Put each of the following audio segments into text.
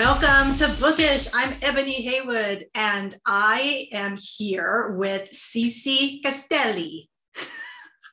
Welcome to Bookish. I'm Ebony Haywood, and I am here with Cici Castelli.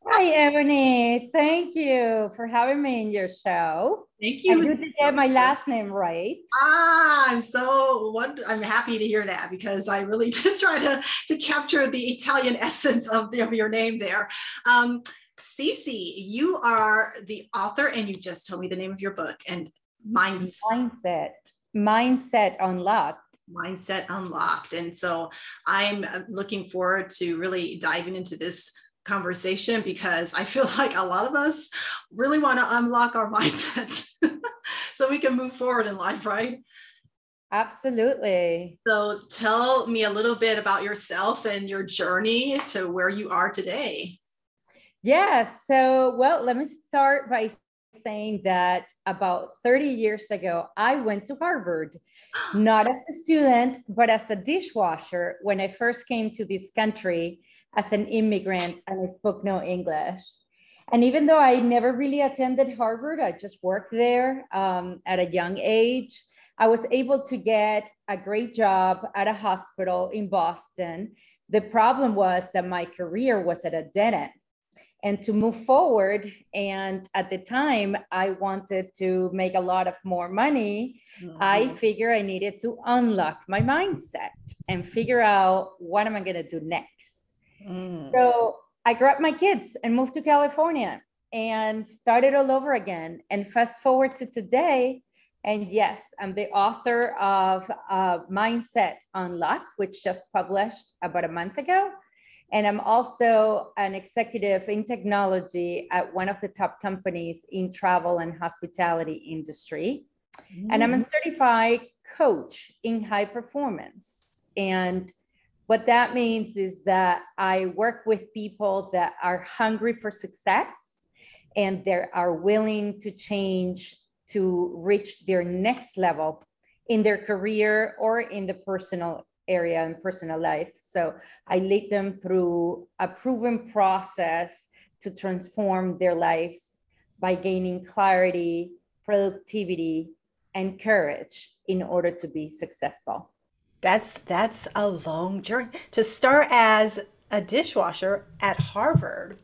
Hi, Ebony. Thank you for having me in your show. Thank you. I did get my last name right. Ah, I'm so wonder- I'm happy to hear that because I really did try to to capture the Italian essence of, the, of your name there. Um, Cici, you are the author, and you just told me the name of your book and mindset. Mindset, mindset unlocked mindset unlocked and so i'm uh, looking forward to really diving into this conversation because I feel like a lot of us really want to unlock our mindsets so we can move forward in life, right? Absolutely. So tell me a little bit about yourself and your journey to where you are today. Yes. So, well, let me start by saying that about 30 years ago, I went to Harvard, not as a student, but as a dishwasher when I first came to this country as an immigrant and I spoke no English. And even though I never really attended Harvard, I just worked there um, at a young age. I was able to get a great job at a hospital in Boston. The problem was that my career was at a dead end. And to move forward, and at the time, I wanted to make a lot of more money. Mm-hmm. I figure I needed to unlock my mindset and figure out what am I going to do next. Mm. So I grabbed my kids and moved to California and started all over again. And fast forward to today, and yes, I'm the author of uh, Mindset Unlock, which just published about a month ago. And I'm also an executive in technology at one of the top companies in travel and hospitality industry. Mm. And I'm a mm. certified coach in high performance. And what that means is that I work with people that are hungry for success and they are willing to change to reach their next level in their career or in the personal area and personal life. So I lead them through a proven process to transform their lives by gaining clarity, productivity, and courage in order to be successful. That's that's a long journey to start as a dishwasher at Harvard.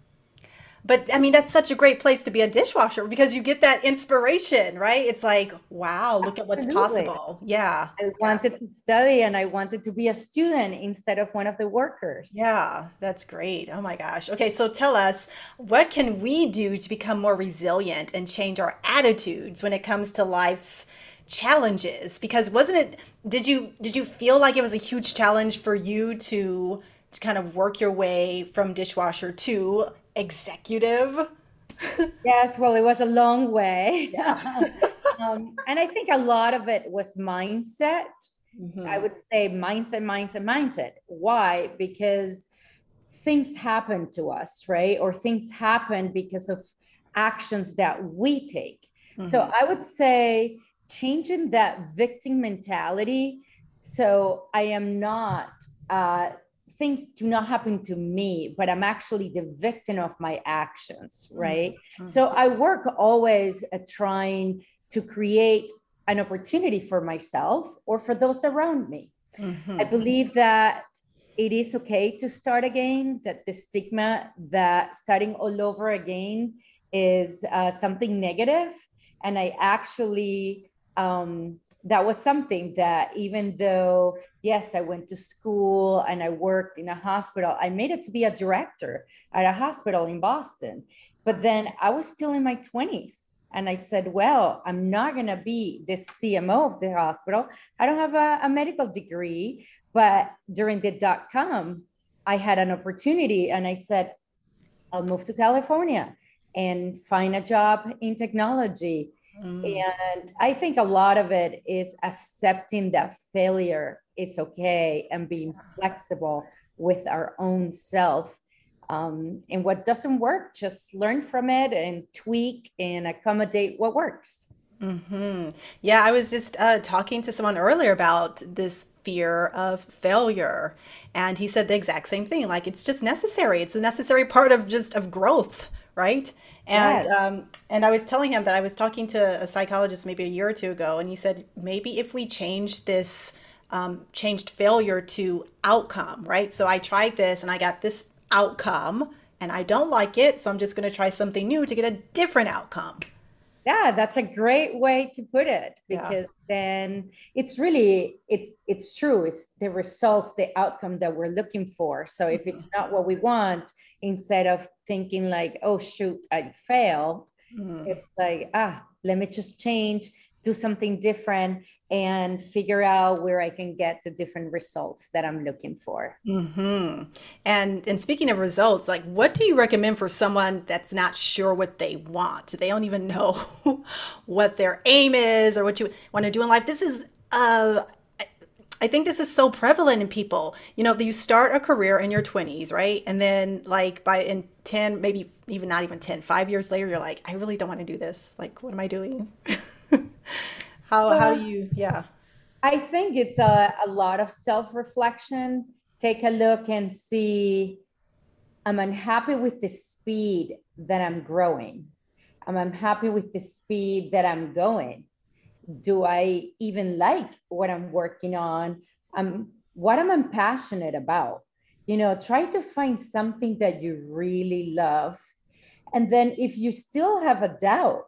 But I mean, that's such a great place to be a dishwasher because you get that inspiration, right? It's like, wow, look Absolutely. at what's possible. Yeah. I wanted yeah. to study and I wanted to be a student instead of one of the workers. Yeah, that's great. Oh my gosh. Okay, so tell us, what can we do to become more resilient and change our attitudes when it comes to life's challenges because wasn't it did you did you feel like it was a huge challenge for you to to kind of work your way from dishwasher to executive yes well it was a long way yeah. um, and i think a lot of it was mindset mm-hmm. i would say mindset mindset mindset why because things happen to us right or things happen because of actions that we take mm-hmm. so i would say changing that victim mentality. So I am not, uh, things do not happen to me, but I'm actually the victim of my actions, mm-hmm. right? Mm-hmm. So I work always at trying to create an opportunity for myself or for those around me. Mm-hmm. I believe that it is okay to start again, that the stigma that starting all over again is uh, something negative. And I actually um, that was something that even though yes i went to school and i worked in a hospital i made it to be a director at a hospital in boston. But then i was still in my 20s and i said well i'm not going to be the cmo of the hospital. I don't have a, a medical degree. But during the dot com i had an opportunity and i said i'll move to california and find a job in technology Mm. And I think a lot of it is accepting that failure is okay and being flexible with our own self. Um, and what doesn't work, just learn from it and tweak and accommodate what works. Mm-hmm. Yeah, I was just uh, talking to someone earlier about this fear of failure, and he said the exact same thing. Like it's just necessary. It's a necessary part of just of growth, right? And yes. um, and I was telling him that I was talking to a psychologist maybe a year or two ago, and he said maybe if we change this, um, changed failure to outcome, right? So I tried this and I got this outcome, and I don't like it, so I'm just going to try something new to get a different outcome. Yeah, that's a great way to put it because yeah. then it's really it it's true. It's the results, the outcome that we're looking for. So if it's not what we want, instead of thinking like, oh shoot, I failed, mm. it's like, ah, let me just change, do something different and figure out where I can get the different results that I'm looking for. Mm-hmm. And and speaking of results, like what do you recommend for someone that's not sure what they want? They don't even know what their aim is or what you want to do in life. This is uh I think this is so prevalent in people. You know, you start a career in your 20s, right? And then like by in 10, maybe even not even 10, 5 years later you're like, I really don't want to do this. Like what am I doing? how well, how do you yeah. I think it's a, a lot of self-reflection. Take a look and see I'm unhappy with the speed that I'm growing. I'm unhappy with the speed that I'm going do I even like what I'm working on? Um, what am I passionate about? You know, try to find something that you really love. And then if you still have a doubt,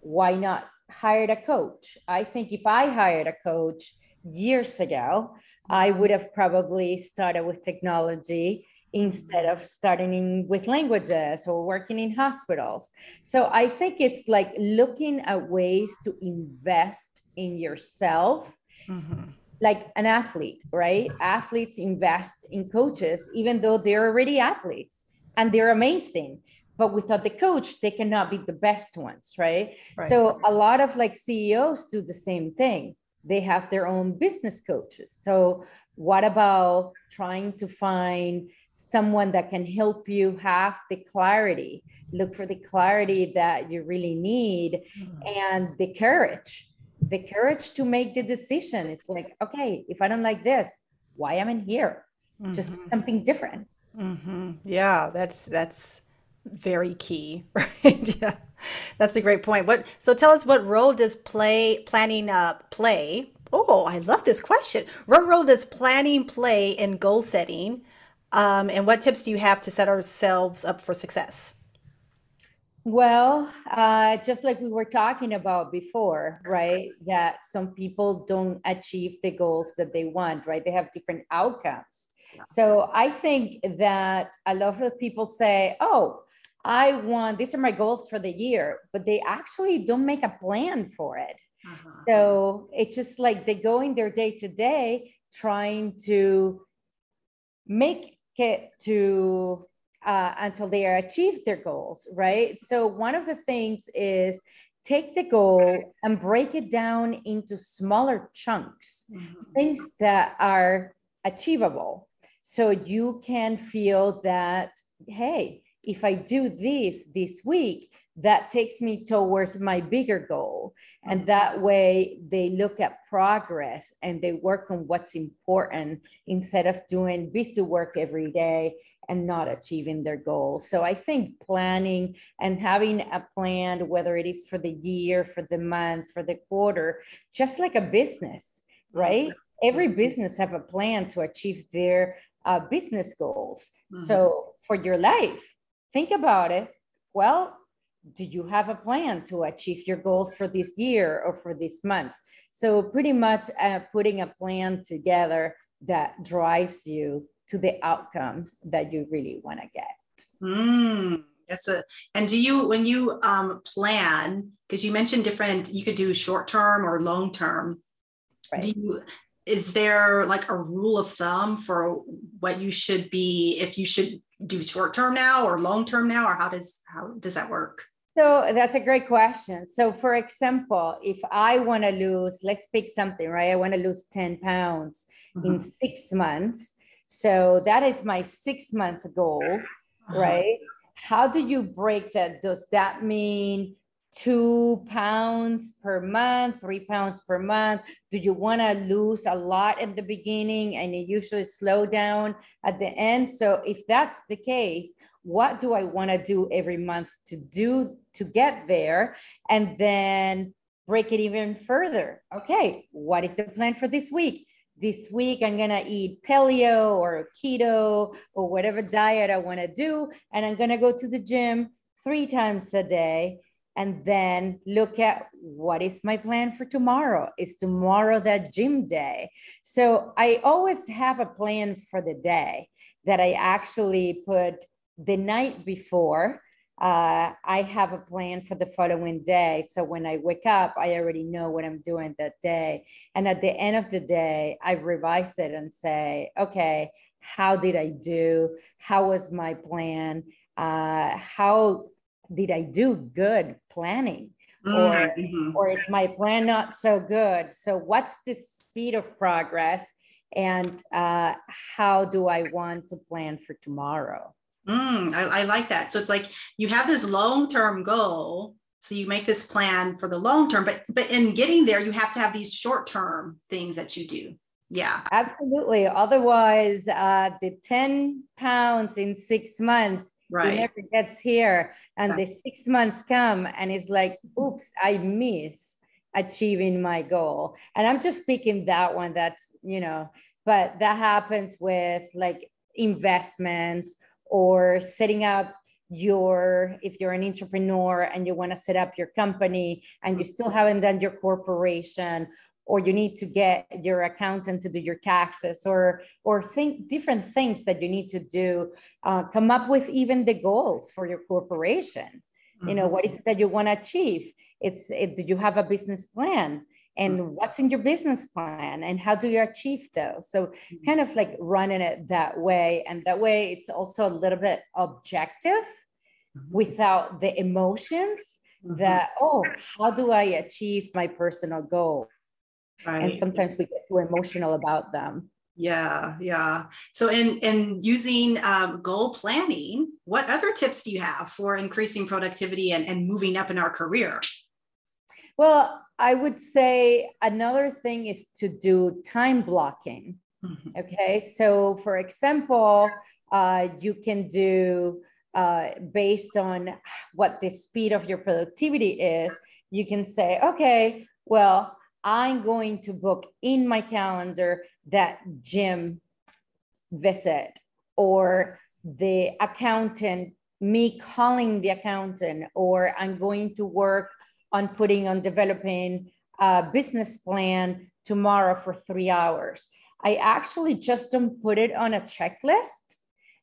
why not hire a coach? I think if I hired a coach years ago, I would have probably started with technology instead of starting with languages or working in hospitals. So I think it's like looking at ways to invest in yourself. Mm-hmm. Like an athlete, right? Athletes invest in coaches, even though they're already athletes and they're amazing but without the coach they cannot be the best ones right? right? so a lot of like ceos do the same thing they have their own business coaches so what about trying to find someone that can help you have the clarity look for the clarity that you really need mm. and the courage the courage to make the decision. It's like okay if i don't like this why am i here? Mm-hmm. just something different. Mm-hmm. yeah that's that's very key right? Yeah that's a great point. What so tell us what role does play planning uh play? Oh i love this question. What role does planning play in goal setting um, and what tips do you have to set ourselves up for success? Well, uh, just like we were talking about before, right? That some people don't achieve the goals that they want, right? They have different outcomes. So I think that a lot of people say, oh, I want, these are my goals for the year, but they actually don't make a plan for it. Uh-huh. So it's just like they go in their day to day trying to make get to uh, until they are achieved their goals, right? So one of the things is take the goal and break it down into smaller chunks, mm-hmm. things that are achievable. So you can feel that, hey, if I do this this week, that takes me towards my bigger goal. And mm-hmm. that way they look at progress and they work on what's important instead of doing busy work every day and not achieving their goals. So I think planning and having a plan, whether it is for the year, for the month, for the quarter, just like a business, right? Every mm-hmm. business have a plan to achieve their uh, business goals. Mm-hmm. So for your life, think about it. Well, do you have a plan to achieve your goals for this year or for this month? So, pretty much uh, putting a plan together that drives you to the outcomes that you really want to get. Mm, that's a, and do you, when you um, plan, because you mentioned different, you could do short term or long term. Right. Do you, is there like a rule of thumb for what you should be if you should do short term now or long term now or how does how does that work so that's a great question. So, for example, if I want to lose, let's pick something, right? I want to lose 10 pounds mm-hmm. in six months. So, that is my six month goal, uh-huh. right? How do you break that? Does that mean two pounds per month, three pounds per month? Do you want to lose a lot at the beginning and you usually slow down at the end? So, if that's the case, what do I want to do every month to do to get there? And then break it even further. Okay, what is the plan for this week? This week, I'm gonna eat paleo or keto or whatever diet I wanna do. And I'm gonna go to the gym three times a day and then look at what is my plan for tomorrow is tomorrow that gym day so i always have a plan for the day that i actually put the night before uh, i have a plan for the following day so when i wake up i already know what i'm doing that day and at the end of the day i revise it and say okay how did i do how was my plan uh, how did I do good planning? Or, mm-hmm. or is my plan not so good? So, what's the speed of progress? And uh, how do I want to plan for tomorrow? Mm, I, I like that. So, it's like you have this long term goal. So you make this plan for the long term, but but in getting there, you have to have these short term things that you do. Yeah, absolutely. Otherwise, uh, the ten pounds in six months right. he never gets here and the six months come and it's like oops i miss achieving my goal and i'm just speaking that one that's you know but that happens with like investments or setting up your if you're an entrepreneur and you want to set up your company and you still haven't done your corporation or you need to get your accountant to do your taxes or or think different things that you need to do uh, come up with even the goals for your corporation. Mm-hmm. you know what is it that you want to achieve? It's it, do you have a business plan and what's in your business plan and how do you achieve those so mm-hmm. kind of like running it that way and that way it's also a little bit objective mm-hmm. without the emotions mm-hmm. that oh how do i achieve my personal goal right. and sometimes we get too emotional about them yeah yeah so in in using um, goal planning what other tips do you have for increasing productivity and, and moving up in our career well i would say another thing is to do time blocking mm-hmm. okay so for example uh, you can do uh, based on what the speed of your productivity is you can say okay well I'm going to book in my calendar that gym visit or the accountant, me calling the accountant, or I'm going to work on putting on developing a business plan tomorrow for three hours. I actually just don't put it on a checklist,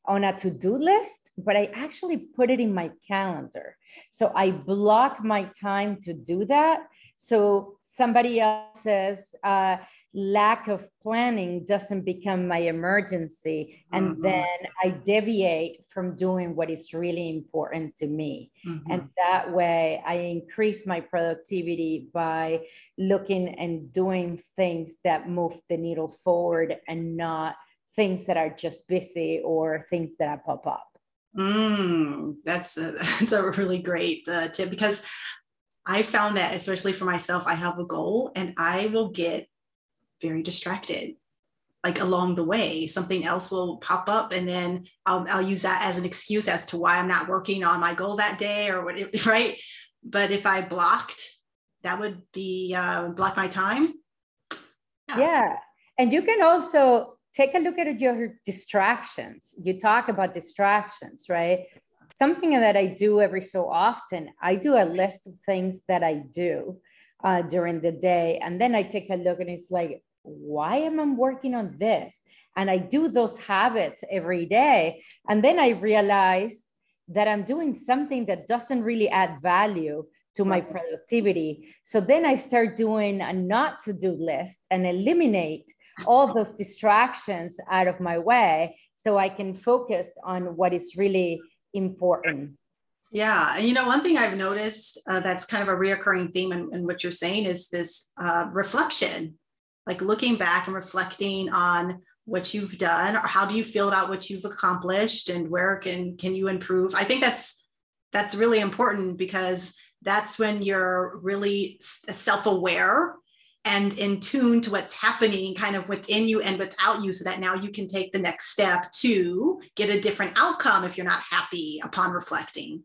on a to do list, but I actually put it in my calendar. So I block my time to do that. So somebody else's uh, lack of planning doesn't become my emergency and mm-hmm. then i deviate from doing what is really important to me mm-hmm. and that way i increase my productivity by looking and doing things that move the needle forward and not things that are just busy or things that pop up Mm, that's a, that's a really great uh, tip because I found that, especially for myself, I have a goal and I will get very distracted like along the way something else will pop up and then I'll, I'll use that as an excuse as to why i'm not working on my goal that day or what right but if i blocked that would be uh, block my time yeah. yeah and you can also take a look at your distractions you talk about distractions right something that I do every so often. I do a list of things that I do uh, during the day. And then I take a look and it's like, why am I working on this? And I do those habits every day. And then I realize that I'm doing something that doesn't really add value to my productivity. So then I start doing a not to do list and eliminate all those distractions out of my way so I can focus on what is really important. Yeah. And you know, one thing I've noticed uh, that's kind of a reoccurring theme in, in what you're saying is this uh, reflection, like looking back and reflecting on what you've done or how do you feel about what you've accomplished and where can can you improve? I think that's that's really important because that's when you're really self-aware and in tune to what's happening kind of within you and without you so that now you can take the next step to get a different outcome if you're not happy upon reflecting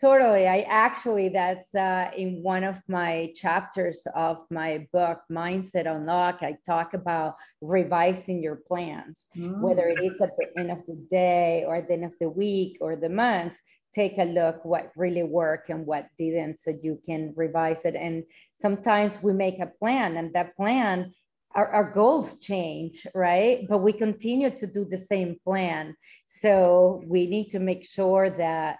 Totally. I actually, that's uh, in one of my chapters of my book, Mindset Unlock. I talk about revising your plans, mm. whether it is at the end of the day or at the end of the week or the month. Take a look what really worked and what didn't, so you can revise it. And sometimes we make a plan, and that plan, our, our goals change, right? But we continue to do the same plan. So we need to make sure that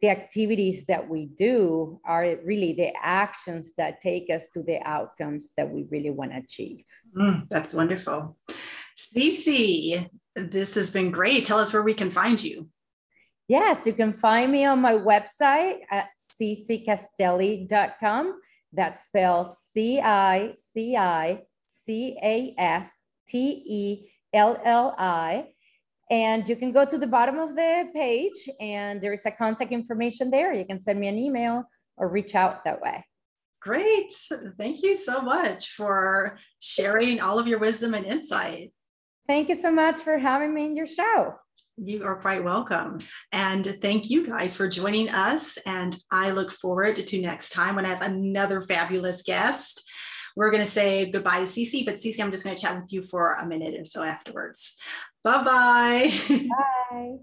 the activities that we do are really the actions that take us to the outcomes that we really want to achieve. Mm, that's wonderful. Cici, this has been great. Tell us where we can find you. Yes, you can find me on my website at cicicastelli.com. That's spelled C I C I C A S T E L L I. And you can go to the bottom of the page and there is a contact information there. You can send me an email or reach out that way. Great. Thank you so much for sharing all of your wisdom and insight. Thank you so much for having me in your show. You are quite welcome. And thank you guys for joining us. And I look forward to next time when I have another fabulous guest. We're going to say goodbye to Cici, but Cici, I'm just going to chat with you for a minute or so afterwards. Bye-bye. Bye.